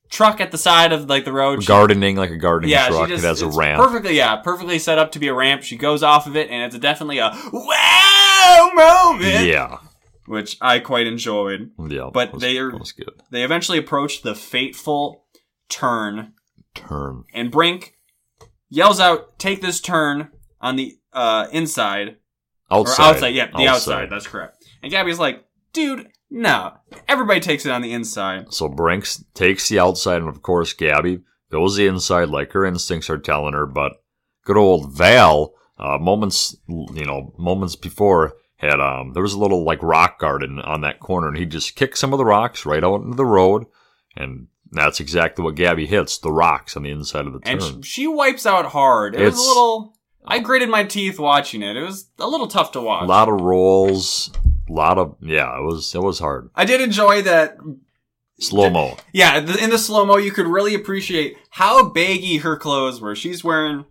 truck at the side of like the road. She- Gardening like a gardening yeah, truck. she just it has a it's ramp. Perfectly, yeah, perfectly set up to be a ramp. She goes off of it, and it's definitely a wow moment, Yeah. which I quite enjoyed. Yeah. But that was- they are- that was good. They eventually approach the fateful turn Turn. and Brink yells out, "Take this turn on the uh, inside Outside. or outside." Yeah, the outside. That's correct. And Gabby's like, dude, no. Everybody takes it on the inside. So Brinks takes the outside, and of course, Gabby goes the inside like her instincts are telling her. But good old Val, uh, moments, you know, moments before had um, there was a little like rock garden on that corner, and he just kicked some of the rocks right out into the road, and that's exactly what Gabby hits the rocks on the inside of the turn. And she wipes out hard. It was a little. I gritted my teeth watching it. It was a little tough to watch. a lot of rolls, a lot of yeah, it was it was hard. I did enjoy that. Slow mo. Yeah, in the slow mo, you could really appreciate how baggy her clothes were. She's wearing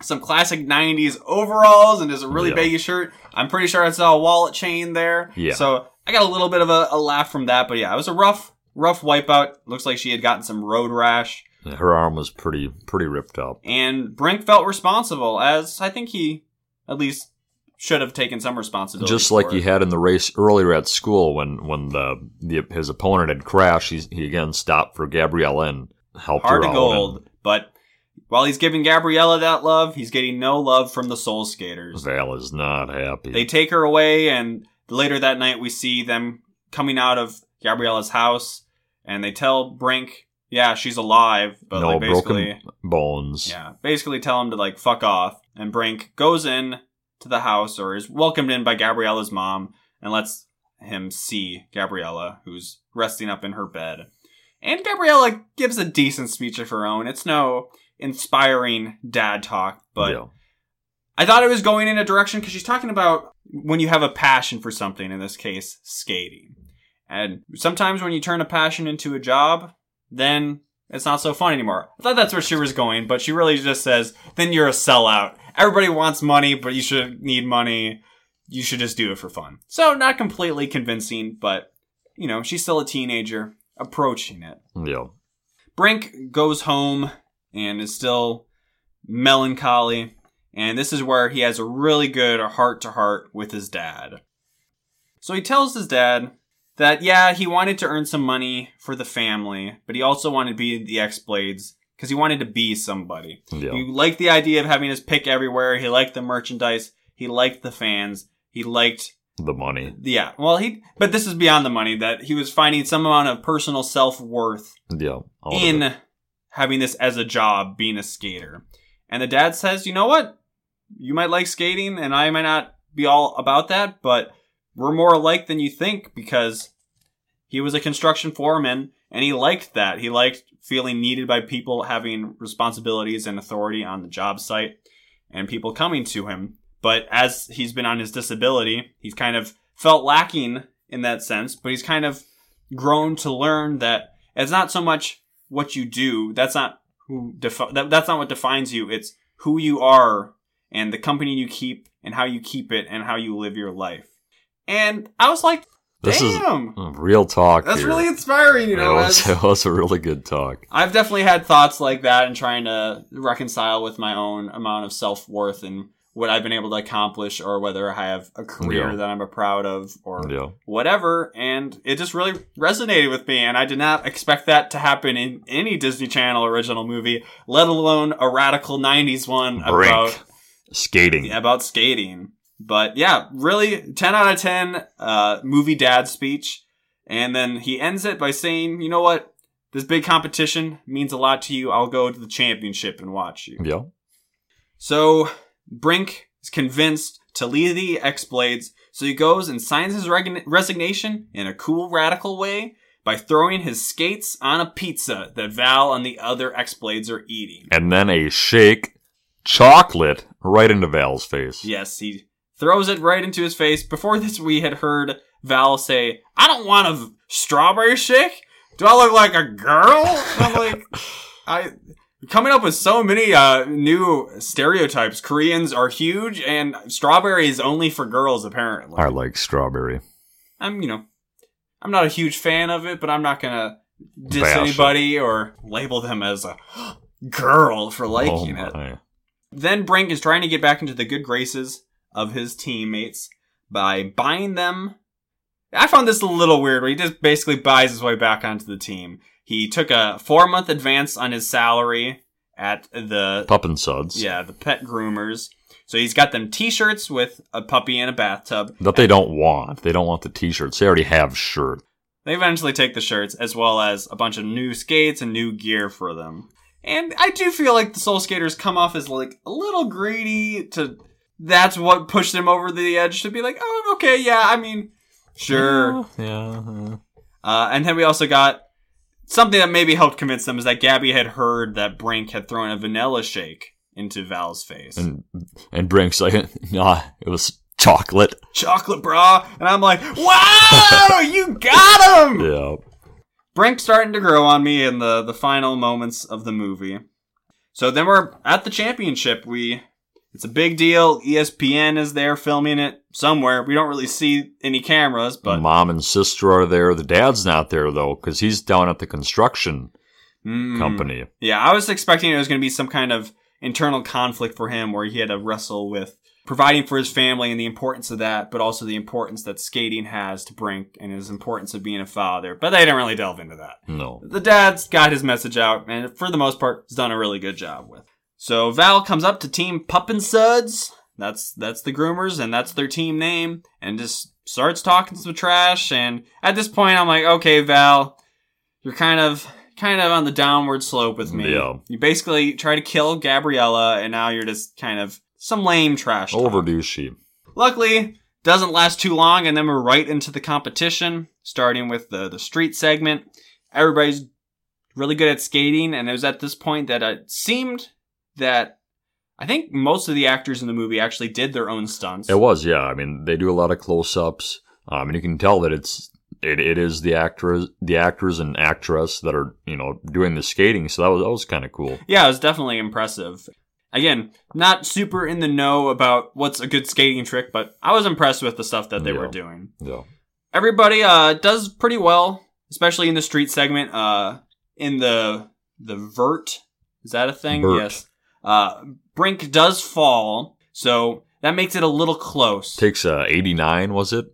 some classic '90s overalls and just a really Yeah. baggy shirt. I'm pretty sure I saw a wallet chain there. Yeah. So I got a little bit of a, a laugh from that. But yeah, it was a rough, rough wipeout. Looks like she had gotten some road rash. Her arm was pretty pretty ripped up. And Brink felt responsible, as I think he at least should have taken some responsibility. Just like he had in the race earlier at school when when the, the his opponent had crashed, he, he again stopped for Gabriella and helped Heart her out. gold. But while he's giving Gabriella that love, he's getting no love from the Soul Skaters. Val is not happy. They take her away, and later that night we see them coming out of Gabriella's house, and they tell Brink, "Yeah, she's alive," but no like basically, broken bones. yeah, basically tell him to like fuck off. And Brink goes in to the house, or is welcomed in by Gabriella's mom, and lets him see Gabriella, who's resting up in her bed. And Gabriella gives a decent speech of her own. It's no inspiring dad talk, but Yeah. I thought it was going in a direction because she's talking about when you have a passion for something, in this case, skating. And sometimes when you turn a passion into a job, then it's not so fun anymore. I thought that's where she was going, but she really just says, then you're a sellout. Everybody wants money, but you should need money. You should just do it for fun. So, not completely convincing, but, you know, she's still a teenager approaching it. Yeah. Brink goes home and is still melancholy, and this is where he has a really good heart to heart with his dad. So he tells his dad that, yeah, he wanted to earn some money for the family, but he also wanted to be the X Blades because he wanted to be somebody. Yeah. He liked the idea of having his pick everywhere, he liked the merchandise, he liked the fans, he liked The money. yeah, well, he, but this is beyond the money that he was finding some amount of personal self worth Yeah. in having this as a job, being a skater. And the dad says, you know what? You might like skating, and I might not be all about that, but we're more alike than you think because he was a construction foreman and he liked that. He liked feeling needed by people having responsibilities and authority on the job site and people coming to him. But as he's been on his disability, he's kind of felt lacking in that sense, but he's kind of grown to learn that it's not so much what you do. That's not who defi- that, that's not what defines you. It's who you are and the company you keep and how you keep it and how you live your life. And I was like, This is damn, real talk. that's here. really inspiring, you know. it, was, it was a really good talk. I've definitely had thoughts like that and trying to reconcile with my own amount of self worth and what I've been able to accomplish or whether I have a career Yeah. that I'm proud of or Yeah. whatever. And it just really resonated with me. And I did not expect that to happen in any Disney Channel original movie, let alone a radical 90s one Brink. about, Skating. Yeah, about skating. But yeah, really 10 out of 10 uh, movie dad speech. And then he ends it by saying, you know what? This big competition means a lot to you. I'll go to the championship and watch you. Yeah. So Brink is convinced to lead the X Blades, so he goes and signs his reg- resignation in a cool, radical way by throwing his skates on a pizza that Val and the other X Blades are eating. And then a shake chocolate right into Val's face. Yes, he throws it right into his face. Before this, we had heard Val say, I don't want a strawberry shake. Do I look like a girl? I'm like, I. Coming up with so many uh, new stereotypes. Koreans are huge, and strawberry is only for girls, apparently. I like strawberry. I'm, you know, I'm not a huge fan of it, but I'm not gonna diss Bash anybody or label them as a girl for liking oh it. Then Brink is trying to get back into the good graces of his teammates by buying them. I found this a little weird where he just basically buys his way back onto the team. He took a four month advance on his salary at the Pup and suds. yeah, the pet groomers. So he's got them t-shirts with a puppy in a bathtub. That they don't want. They don't want the t-shirts. They already have shirt. They eventually take the shirts as well as a bunch of new skates and new gear for them. And I do feel like the Soul Skaters come off as like a little greedy to that's what pushed them over the edge to be like, "Oh, okay, yeah, I mean, sure." Yeah. yeah. Uh, and then we also got something that maybe helped convince them is that Gabby had heard that Brink had thrown a vanilla shake into Val's face. And and Brink's like, nah, it was chocolate. Chocolate bra. And I'm like, wow, you got him! Yeah. Brink starting to grow on me in the, the final moments of the movie. So then we're at the championship. We it's a big deal. ESPN is there filming it somewhere. We don't really see any cameras, but Mom and sister are there. The dad's not there though, because he's down at the construction Mm. company. Yeah, I was expecting it was going to be some kind of internal conflict for him where he had to wrestle with providing for his family and the importance of that, but also the importance that skating has to Brink and his importance of being a father. But they didn't really delve into that. No. The dad's got his message out, and for the most part, has done a really good job with. So Val comes up to Team Pup and Suds. That's that's the groomers, and that's their team name, and just starts talking some trash. And at this point, I'm like, okay, Val, you're kind of kind of on the downward slope with me. Yeah. You basically try to kill Gabriella, and now you're just kind of some lame trash. Overdue sheep. Luckily, doesn't last too long, and then we're right into the competition, starting with the the street segment. Everybody's really good at skating, and it was at this point that it seemed that I think most of the actors in the movie actually did their own stunts. It was, yeah. I mean, they do a lot of close-ups. Um, and you can tell that it's it, it is the actors, the actors and actress that are you know doing the skating. So that was that was kind of cool. Yeah, it was definitely impressive. Again, not super in the know about what's a good skating trick, but I was impressed with the stuff that they were doing. Yeah. everybody uh does pretty well, especially in the street segment. Uh, in the the vert is that a thing? Vert. Yes. Uh, Brink does fall, so that makes it a little close. Takes uh, 89, was it?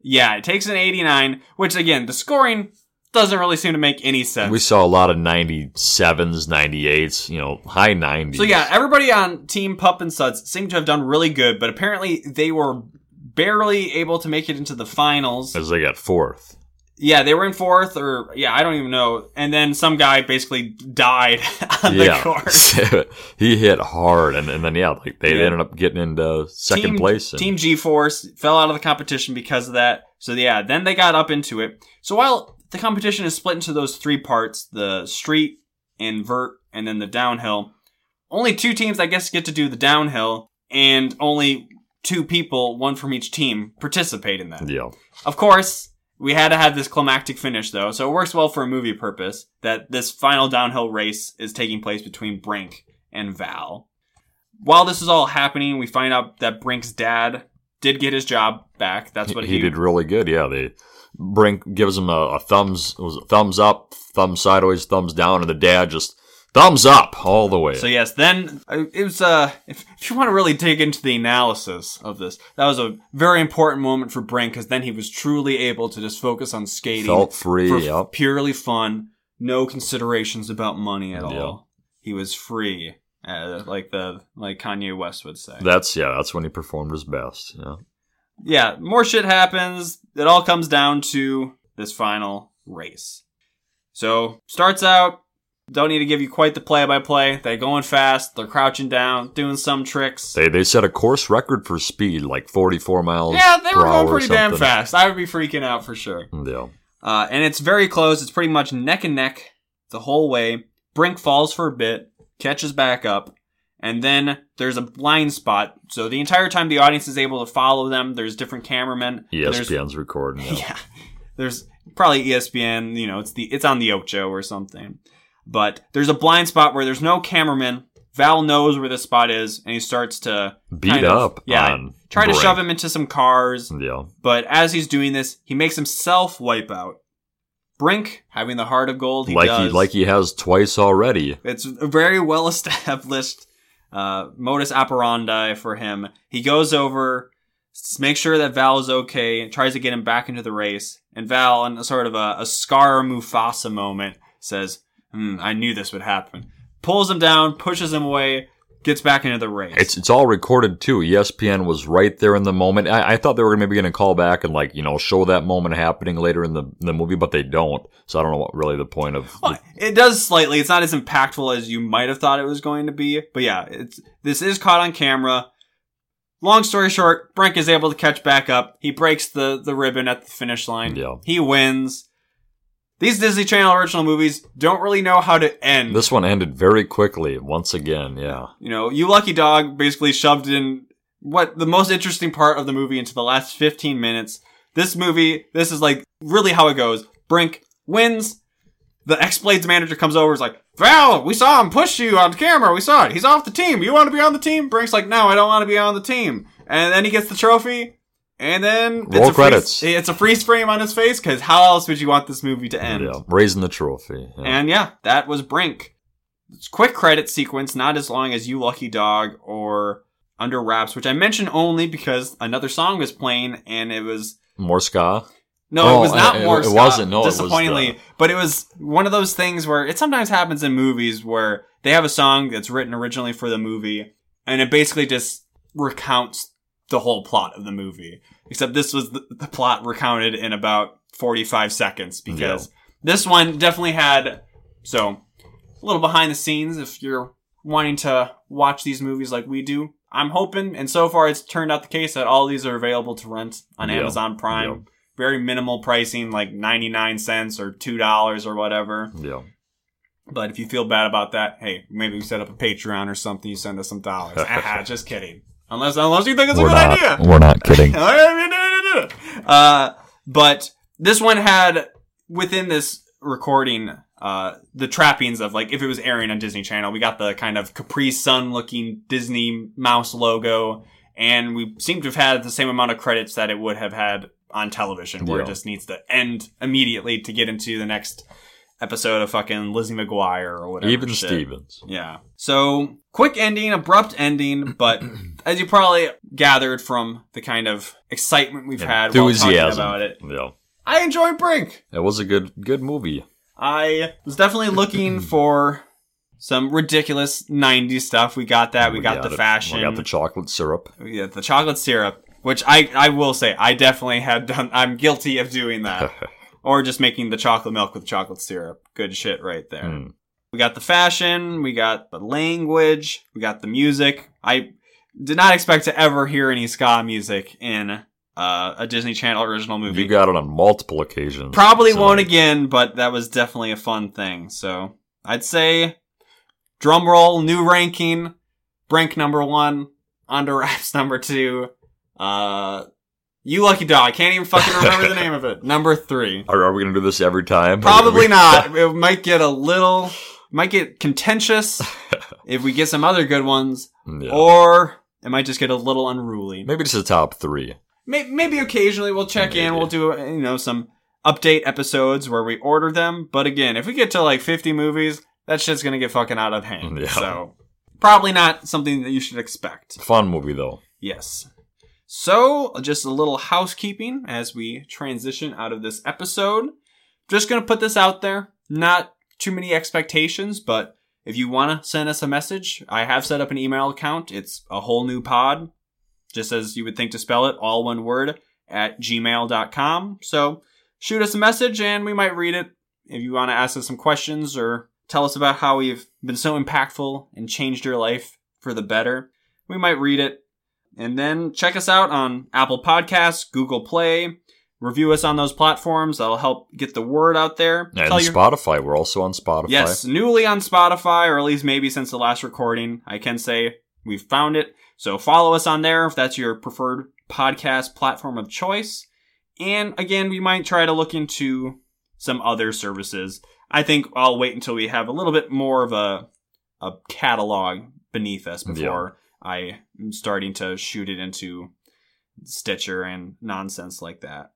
yeah, it takes an 89, which again, the scoring doesn't really seem to make any sense. We saw a lot of 97s, 98s, you know, high 90s. So yeah, everybody on Team Pup and Suds seemed to have done really good, but apparently they were barely able to make it into the finals. As they got fourth. Yeah, they were in fourth, or yeah, I don't even know. And then some guy basically died on the yeah. course. he hit hard. And, and then, yeah, like they Yeah. ended up getting into second Team, place. And, Team G Force fell out of the competition because of that. So yeah, then they got up into it. So while the competition is split into those three parts, the street, invert, and then the downhill, only two teams I guess get to do the downhill, and only two people, one from each team, participate in that. yeah. Of course, we had to have this climactic finish though, so it works well for a movie purpose that this final downhill race is taking place between Brink and Val. While this is all happening, we find out that Brink's dad did get his job back. That's what he, he, did really good. Yeah, they Brink gives him a, a thumbs was a thumbs up, thumbs sideways, thumbs down, and the dad just thumbs up all the way. So yes, then uh, it was uh if, if you want to really dig into the analysis of this, that was a very important moment for Brink because then he was truly able to just focus on skating Felt free. for Yep. purely fun, no considerations about money at all. He was free, uh, like the like Kanye West would say. That's yeah. That's when he performed his best. Yeah. yeah, more shit happens. It all comes down to this final race. So starts out. Don't need to give you quite the play-by-play. They're going fast. They're crouching down, doing some tricks. They they set a course record for speed, like 44 miles. yeah, they were going pretty damn fast. I would be freaking out for sure. Yeah. Uh, and it's very close. It's pretty much neck and neck the whole way. Brink falls for a bit, catches back up, and then there's a blind spot. So the entire time the audience is able to follow them. There's different cameramen. There's- ESPN's recording. Yeah. yeah. There's probably ESPN, you know, it's the it's on the Ocho or something. But there's a blind spot where there's no cameraman. Val knows where this spot is, and he starts to Beat kind of- up. yeah, on try to shove him into some cars. Yeah. But as he's doing this, he makes himself wipe out. Brink, having the heart of gold, he like does. he like he has twice already. It's a very well established uh, modus operandi for him. He goes over, makes sure that Val is okay, tries to get him back into the race, and Val, in a sort of a, a Scar Mufasa moment, says, hmm, "I knew this would happen." Pulls him down, pushes him away, gets back into the race. It's it's all recorded too. ESPN was right there in the moment. I, I thought they were maybe going to call back and like you know show that moment happening later in the in the movie, but they don't. So I don't know what really the point of. Well, it does slightly. It's not as impactful as you might have thought it was going to be. But yeah, it's this is caught on camera. Long story short, Brink is able to catch back up. He breaks the the ribbon at the finish line. Yeah. He wins. These Disney Channel original movies don't really know how to end. This one ended very quickly once again. Yeah, you know, you lucky dog basically shoved in what the most interesting part of the movie into the last 15 minutes. This movie, this is like really how it goes. Brink wins. The X-Blades manager comes over, is like, Val, we saw him push you on camera. We saw it. He's off the team. You want to be on the team? Brink's like, no, I don't want to be on the team. And then he gets the trophy. And then Roll it's a credits. Freeze, it's a freeze frame on his face because how else would you want this movie to end? yeah, raising the trophy. Yeah. And yeah, that was Brink. It's quick credit sequence, not as long as You Lucky Dog or Under Wraps, which I mention only because another song was playing and it was More ska. no, Oh, it was not it- more. it ska, wasn't, no, it was disappointingly, the- but it was one of those things where it sometimes happens in movies where they have a song that's written originally for the movie, and it basically just recounts the whole plot of the movie. Except this was the, the plot recounted in about forty-five seconds because this one definitely had so a little behind the scenes. If you're wanting to watch these movies like we do, I'm hoping, and so far it's turned out the case that all these are available to rent on Yeah. Amazon Prime. Yeah. Very minimal pricing, like 99 cents or $2 or whatever. Yeah. But if you feel bad about that, hey, maybe we set up a Patreon or something. You send us some dollars. Ah, Just kidding. Unless, unless you think it's a We're good not. idea. We're not kidding. uh, but this one had within this recording uh, the trappings of like if it was airing on Disney Channel, we got the kind of Capri Sun looking Disney mouse logo, and we seem to have had the same amount of credits that it would have had on television, where it just needs to end immediately to get into the next episode of fucking Lizzie McGuire or whatever. Even shit. Stevens. Yeah. So quick ending, abrupt ending, but as you probably gathered from the kind of excitement we've had Enthusiasm. about it, Yeah. I enjoyed Brink. It was a good good movie. I was definitely looking for some ridiculous 90s stuff. We got that. We, got, the it. fashion. We got the chocolate syrup. yeah, the chocolate syrup, which I, I will say, I definitely had done. I'm guilty of doing that. or just making the chocolate milk with chocolate syrup. Good shit right there. Mm. We got the fashion, we got the language, we got the music. I did not expect to ever hear any ska music in uh, a Disney Channel original movie. You got it on multiple occasions. Probably So, won't again, but that was definitely a fun thing. So I'd say drum roll, new ranking, Brink number one, Under Wraps number two, uh, You Lucky Dog. I can't even fucking remember the name of it. Number three. Are, are we gonna do this every time? Probably We- not. It might get a little, might get contentious if we get some other good ones, Yeah. or it might just get a little unruly. Maybe just the top three. Maybe, maybe occasionally we'll check in. We'll do you know some update episodes where we order them. But again, if we get to like 50 movies, that shit's gonna get fucking out of hand. Yeah. So probably not something that you should expect. Fun movie though. Yes. So, just a little housekeeping as we transition out of this episode. Just gonna put this out there. Not too many expectations, but if you wanna send us a message, I have set up an email account. It's a whole new pod, just as you would think to spell it, all one word, at gmail.com. So, shoot us a message and we might read it. If you wanna ask us some questions or tell us about how we've been so impactful and changed your life for the better, we might read it and then check us out on Apple Podcasts, Google Play. Review us on those platforms. That'll help get the word out there. And Tell your- Spotify. We're also on Spotify. Yes, newly on Spotify, or at least maybe since the last recording. I can say we've found it. So follow us on there if that's your preferred podcast platform of choice. And again, we might try to look into some other services. I think I'll wait until we have a little bit more of a a catalog beneath us before I am starting to shoot it into Stitcher and nonsense like that.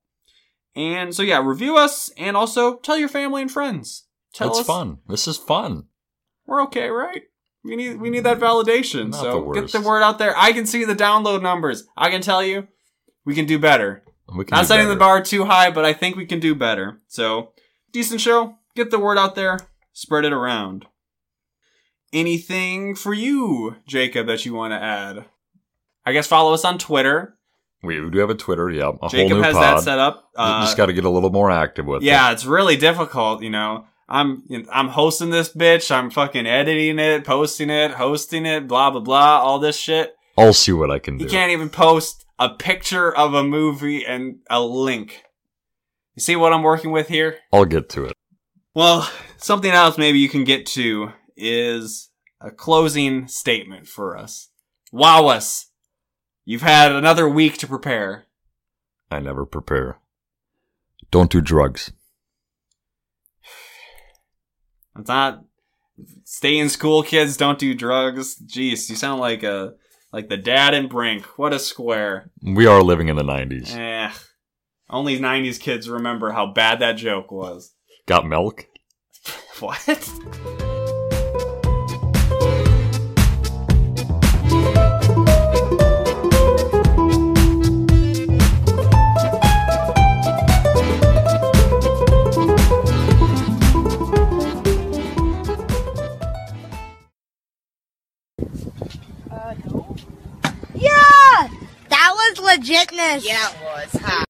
And so yeah, review us and also tell your family and friends. Tell It's us fun. This is fun. we're okay, right? We need we need that validation. Not so the get the word out there. I can see the download numbers. I can tell you, we can do better. We can Not do setting the bar too high, but I think we can do better. So decent show. Get the word out there. Spread it around. Anything for you, Jacob, that you want to add? I guess follow us on Twitter. We do have a Twitter, yeah. A Jacob whole new has pod. that set up. Uh, Just got to get a little more active with it. yeah, it's really difficult, you know. I'm you know, I'm hosting this bitch. I'm fucking editing it, posting it, hosting it, blah blah blah, all this shit. I'll see what I can do. You can't even post a picture of a movie and a link. You see what I'm working with here? I'll get to it. Well, something else maybe you can get to is a closing statement for us. Wow us. You've had another week to prepare. I never prepare. Don't do drugs. It's not stay in school, kids, don't do drugs. Jeez, you sound like a like the dad in Brink. What a square. We are living in the 90s. Eh. Only 90s kids remember how bad that joke was. Got milk? What? Legitness. Yeah, it was. Huh?